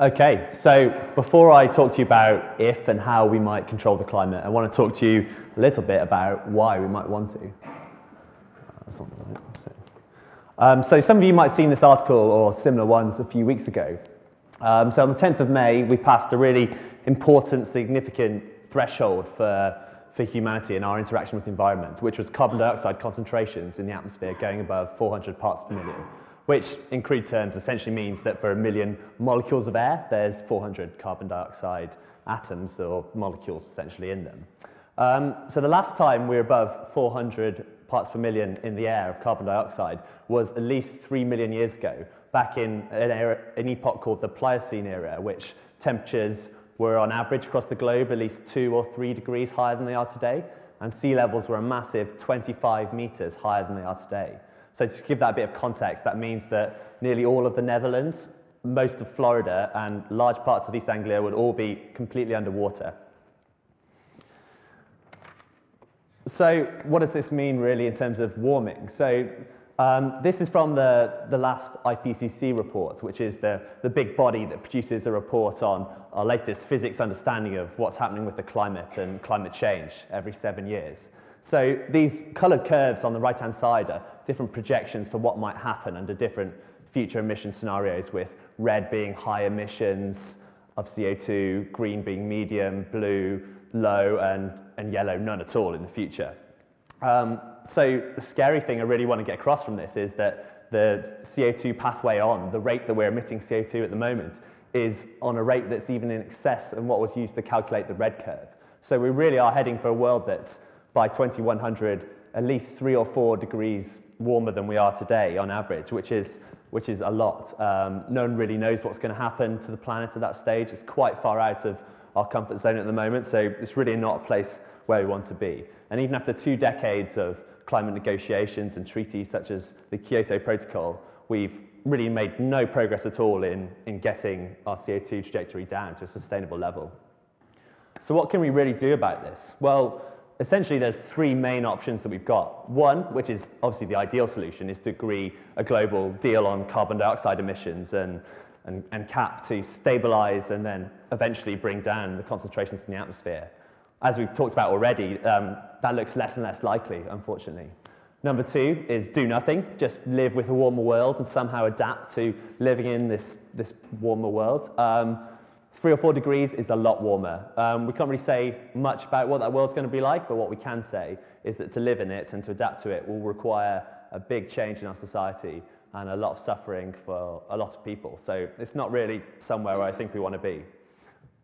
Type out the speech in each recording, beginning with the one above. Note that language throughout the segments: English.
Okay, so before I talk to you about if and how we might control the climate, I want to talk to you a little bit about why we might want to. Um, so some of you might have seen this article or similar ones a few weeks ago. Um, so on the 10th of May, we passed a really important, significant threshold for, for humanity in our interaction with the environment, which was carbon dioxide concentrations in the atmosphere going above 400 parts per million which in crude terms essentially means that for a million molecules of air, there's 400 carbon dioxide atoms or molecules essentially in them. Um, so the last time we were above 400 parts per million in the air of carbon dioxide was at least 3 million years ago, back in an, era, an epoch called the Pliocene era, which temperatures were on average across the globe at least two or three degrees higher than they are today, and sea levels were a massive 25 meters higher than they are today. So to give that a bit of context, that means that nearly all of the Netherlands, most of Florida, and large parts of East Anglia would all be completely underwater. So what does this mean really in terms of warming? So um, this is from the, the last IPCC report, which is the, the big body that produces a report on our latest physics understanding of what's happening with the climate and climate change every seven years. So these colored curves on the right-hand side are different projections for what might happen under different future emission scenarios with red being high emissions of CO2, green being medium, blue, low, and, and yellow, none at all in the future. Um, so the scary thing I really want to get across from this is that the CO2 pathway on, the rate that we're emitting CO2 at the moment, is on a rate that's even in excess of what was used to calculate the red curve. So we really are heading for a world that's by 2100 at least three or four degrees warmer than we are today on average, which is, which is a lot. Um, no one really knows what's going to happen to the planet at that stage. It's quite far out of our comfort zone at the moment, so it's really not a place where we want to be. And even after two decades of climate negotiations and treaties such as the Kyoto Protocol, we've really made no progress at all in, in getting our CO2 trajectory down to a sustainable level. So what can we really do about this? Well, essentially there's three main options that we've got. One, which is obviously the ideal solution, is to agree a global deal on carbon dioxide emissions and, and, and cap to stabilize and then eventually bring down the concentrations in the atmosphere. As we've talked about already, um, that looks less and less likely, unfortunately. Number two is do nothing, just live with a warmer world and somehow adapt to living in this, this warmer world. Um, Three or four degrees is a lot warmer. Um, we can't really say much about what that world's going to be like, but what we can say is that to live in it and to adapt to it will require a big change in our society and a lot of suffering for a lot of people. So it's not really somewhere where I think we want to be.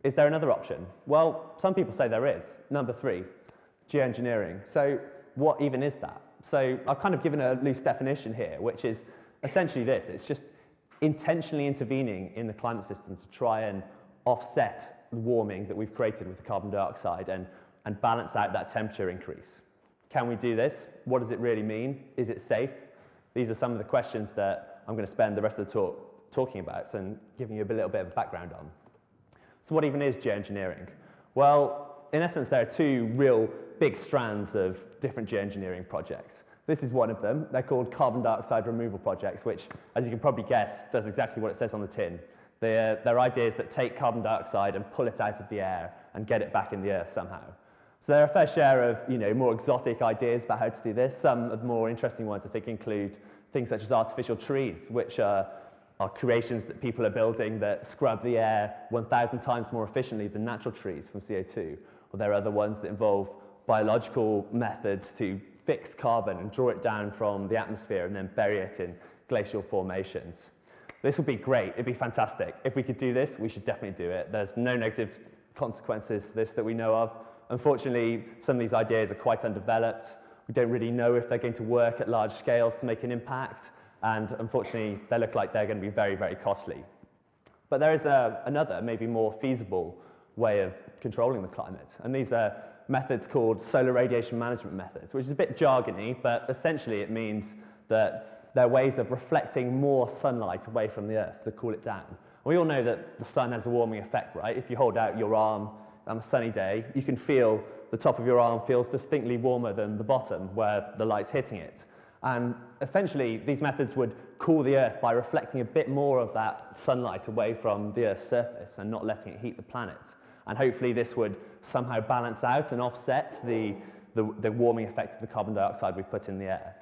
Is there another option? Well, some people say there is. Number three, geoengineering. So what even is that? So I've kind of given a loose definition here, which is essentially this. It's just intentionally intervening in the climate system to try and offset the warming that we've created with the carbon dioxide and, and balance out that temperature increase. Can we do this? What does it really mean? Is it safe? These are some of the questions that I'm going to spend the rest of the talk talking about and giving you a little bit of background on. So what even is geoengineering? Well, in essence, there are two real big strands of different geoengineering projects. This is one of them. They're called carbon dioxide removal projects, which, as you can probably guess, does exactly what it says on the tin. They're, they're ideas that take carbon dioxide and pull it out of the air and get it back in the earth somehow. So there are a fair share of you know, more exotic ideas about how to do this. Some of the more interesting ones, I think, include things such as artificial trees, which are, are creations that people are building that scrub the air 1,000 times more efficiently than natural trees from CO2. Or there are other ones that involve biological methods to fix carbon and draw it down from the atmosphere and then bury it in glacial formations. This would be great. It'd be fantastic. If we could do this, we should definitely do it. There's no negative consequences to this that we know of. Unfortunately, some of these ideas are quite undeveloped. We don't really know if they're going to work at large scales to make an impact. And unfortunately, they look like they're going to be very, very costly. But there is a, another, maybe more feasible way of controlling the climate. And these are methods called solar radiation management methods, which is a bit jargony, but essentially it means that they're ways of reflecting more sunlight away from the Earth to cool it down. We all know that the sun has a warming effect, right? If you hold out your arm on a sunny day, you can feel the top of your arm feels distinctly warmer than the bottom where the light's hitting it. And essentially, these methods would cool the Earth by reflecting a bit more of that sunlight away from the Earth's surface and not letting it heat the planet. And hopefully, this would somehow balance out and offset the, the, the warming effect of the carbon dioxide we've put in the air.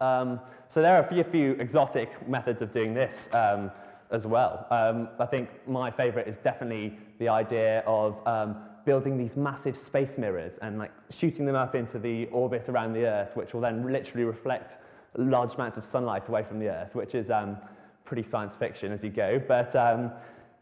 Um, so there are a few, few, exotic methods of doing this um, as well. Um, I think my favorite is definitely the idea of um, building these massive space mirrors and like shooting them up into the orbit around the Earth, which will then literally reflect large amounts of sunlight away from the Earth, which is um, pretty science fiction as you go. But um,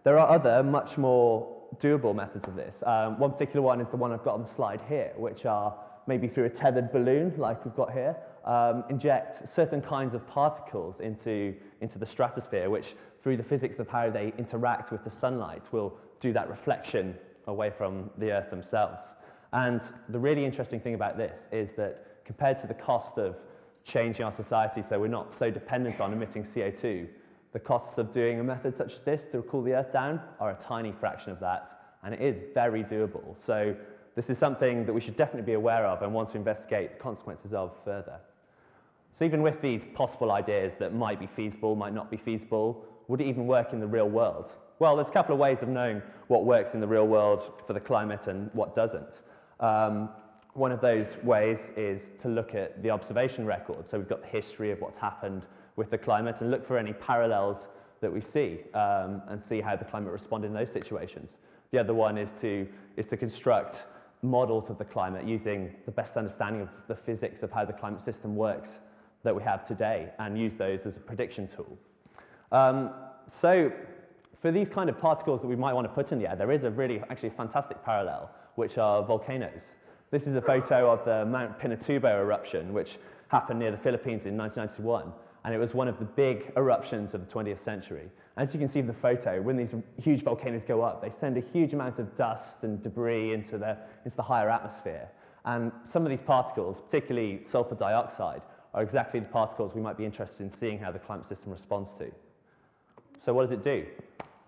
there are other much more doable methods of this. One particular one is the one I've got on the slide here, which are maybe through a tethered balloon like we've got here, um, inject certain kinds of particles into, into the stratosphere, which through the physics of how they interact with the sunlight will do that reflection away from the Earth themselves. And the really interesting thing about this is that compared to the cost of changing our society so we're not so dependent on emitting CO2, the costs of doing a method such as this to cool the Earth down are a tiny fraction of that, and it is very doable. So this is something that we should definitely be aware of and want to investigate the consequences of further. So even with these possible ideas that might be feasible, might not be feasible, would it even work in the real world? Well, there's a couple of ways of knowing what works in the real world for the climate and what doesn't. Um, one of those ways is to look at the observation record. So we've got the history of what's happened with the climate and look for any parallels that we see um, and see how the climate responded in those situations. The other one is to, is to construct models of the climate using the best understanding of the physics of how the climate system works that we have today and use those as a prediction tool. Um, so for these kind of particles that we might want to put in the air, there is a really actually fantastic parallel, which are volcanoes. This is a photo of the Mount Pinatubo eruption, which happened near the Philippines in 1991, and it was one of the big eruptions of the 20th century. As you can see in the photo, when these huge volcanoes go up, they send a huge amount of dust and debris into the, into the higher atmosphere. And some of these particles, particularly sulfur dioxide, are exactly the particles we might be interested in seeing how the climate system responds to. So what does it do?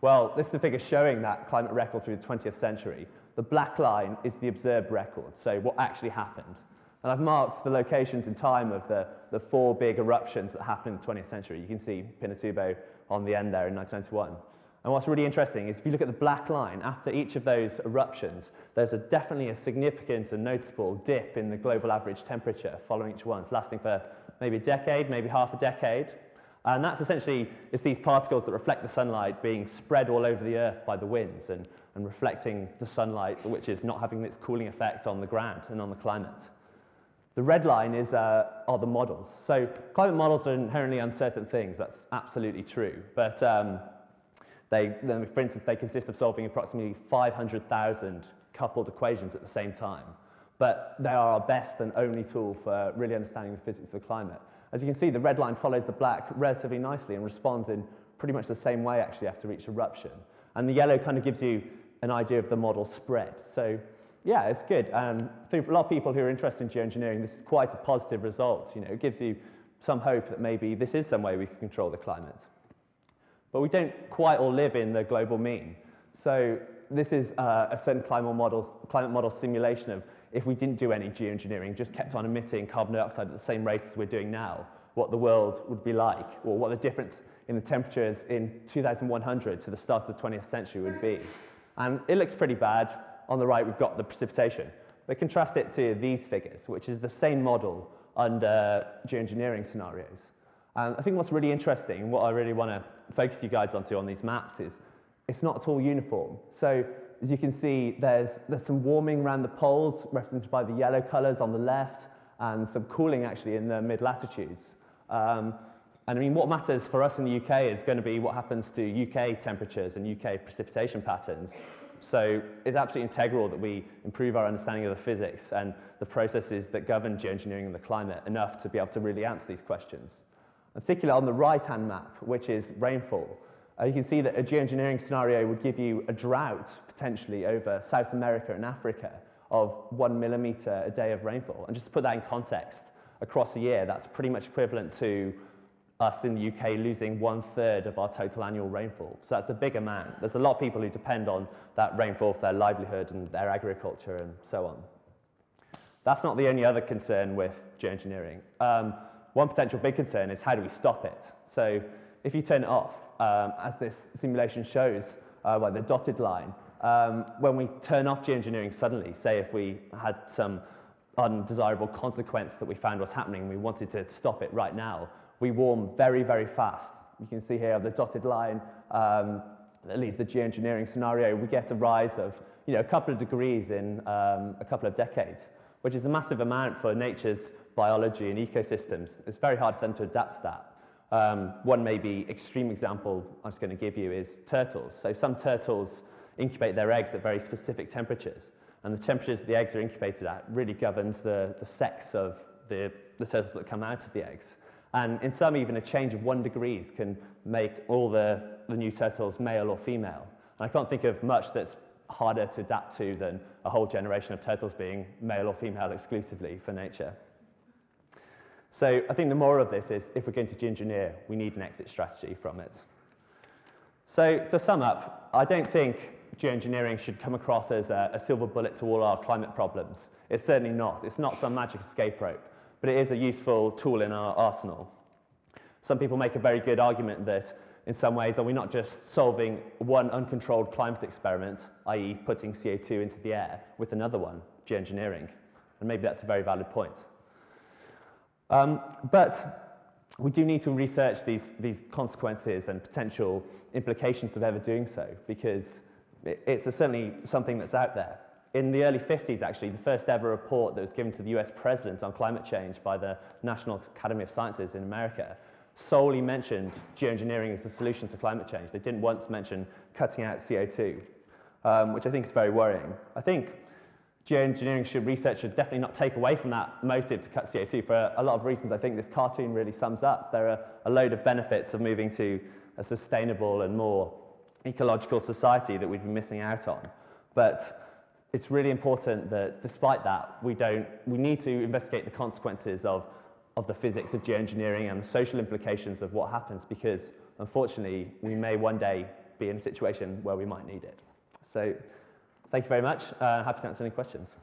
Well, this is a figure showing that climate record through the 20th century. The black line is the observed record, so what actually happened. And I've marked the locations in time of the, the four big eruptions that happened in the 20th century. You can see Pinatubo on the end there in 1991. And what's really interesting is if you look at the black line, after each of those eruptions, there's a definitely a significant and noticeable dip in the global average temperature following each one. It's lasting for maybe a decade, maybe half a decade. And that's essentially, it's these particles that reflect the sunlight being spread all over the earth by the winds and, and reflecting the sunlight, which is not having its cooling effect on the ground and on the climate. The red line is, uh, are the models. So climate models are inherently uncertain things. That's absolutely true. But um, they, for instance, they consist of solving approximately 500,000 coupled equations at the same time. But they are our best and only tool for really understanding the physics of the climate. As you can see, the red line follows the black relatively nicely and responds in pretty much the same way actually after each eruption. And the yellow kind of gives you an idea of the model spread. So yeah, it's good. Um, for a lot of people who are interested in geoengineering, this is quite a positive result. You know, it gives you some hope that maybe this is some way we can control the climate. But we don't quite all live in the global mean. So this is uh, a certain climate model, climate model simulation of if we didn't do any geoengineering, just kept on emitting carbon dioxide at the same rate as we're doing now, what the world would be like, or what the difference in the temperatures in 2100 to the start of the 20th century would be. And it looks pretty bad. On the right, we've got the precipitation. But contrast it to these figures, which is the same model under geoengineering scenarios. And I think what's really interesting, what I really want to focus you guys onto on these maps is it's not at all uniform. So as you can see, there's, there's some warming around the poles, represented by the yellow colours on the left, and some cooling actually in the mid-latitudes. Um, and I mean, what matters for us in the UK is going to be what happens to UK temperatures and UK precipitation patterns. So it's absolutely integral that we improve our understanding of the physics and the processes that govern geoengineering and the climate enough to be able to really answer these questions. In particular on the right-hand map, which is rainfall. Uh, you can see that a geoengineering scenario would give you a drought potentially over South America and Africa of one millimeter a day of rainfall. And just to put that in context, across a year, that's pretty much equivalent to us in the UK losing one third of our total annual rainfall. So that's a big amount. There's a lot of people who depend on that rainfall for their livelihood and their agriculture and so on. That's not the only other concern with geoengineering. Um, one potential big concern is how do we stop it? So if you turn it off, um, as this simulation shows uh, by the dotted line, um, when we turn off geoengineering suddenly, say if we had some undesirable consequence that we found was happening and we wanted to stop it right now, we warm very, very fast. You can see here the dotted line um, that leaves the geoengineering scenario. We get a rise of you know, a couple of degrees in um, a couple of decades, which is a massive amount for nature's biology and ecosystems. It's very hard for them to adapt to that. Um, one maybe extreme example I was going to give you is turtles. So some turtles incubate their eggs at very specific temperatures. And the temperatures the eggs are incubated at really governs the, the sex of the, the turtles that come out of the eggs. And in some, even a change of one degrees can make all the, the new turtles male or female. And I can't think of much that's harder to adapt to than a whole generation of turtles being male or female exclusively for nature. So I think the moral of this is if we're going to engineer, we need an exit strategy from it. So to sum up, I don't think geoengineering should come across as a, a, silver bullet to all our climate problems. It's certainly not. It's not some magic escape rope, but it is a useful tool in our arsenal. Some people make a very good argument that in some ways are we not just solving one uncontrolled climate experiment, i.e. putting CO2 into the air, with another one, geoengineering? And maybe that's a very valid point. Um, but we do need to research these, these consequences and potential implications of ever doing so, because it's certainly something that's out there. In the early 50s, actually, the first ever report that was given to the US president on climate change by the National Academy of Sciences in America solely mentioned geoengineering as a solution to climate change. They didn't once mention cutting out CO2, um, which I think is very worrying. I think geoengineering should, research should definitely not take away from that motive to cut CO2 for a, a lot of reasons I think this cartoon really sums up. There are a load of benefits of moving to a sustainable and more ecological society that we'd be missing out on. But it's really important that despite that, we, don't, we need to investigate the consequences of, of the physics of geoengineering and the social implications of what happens because unfortunately we may one day be in a situation where we might need it. So thank you very much. Uh, happy to answer any questions.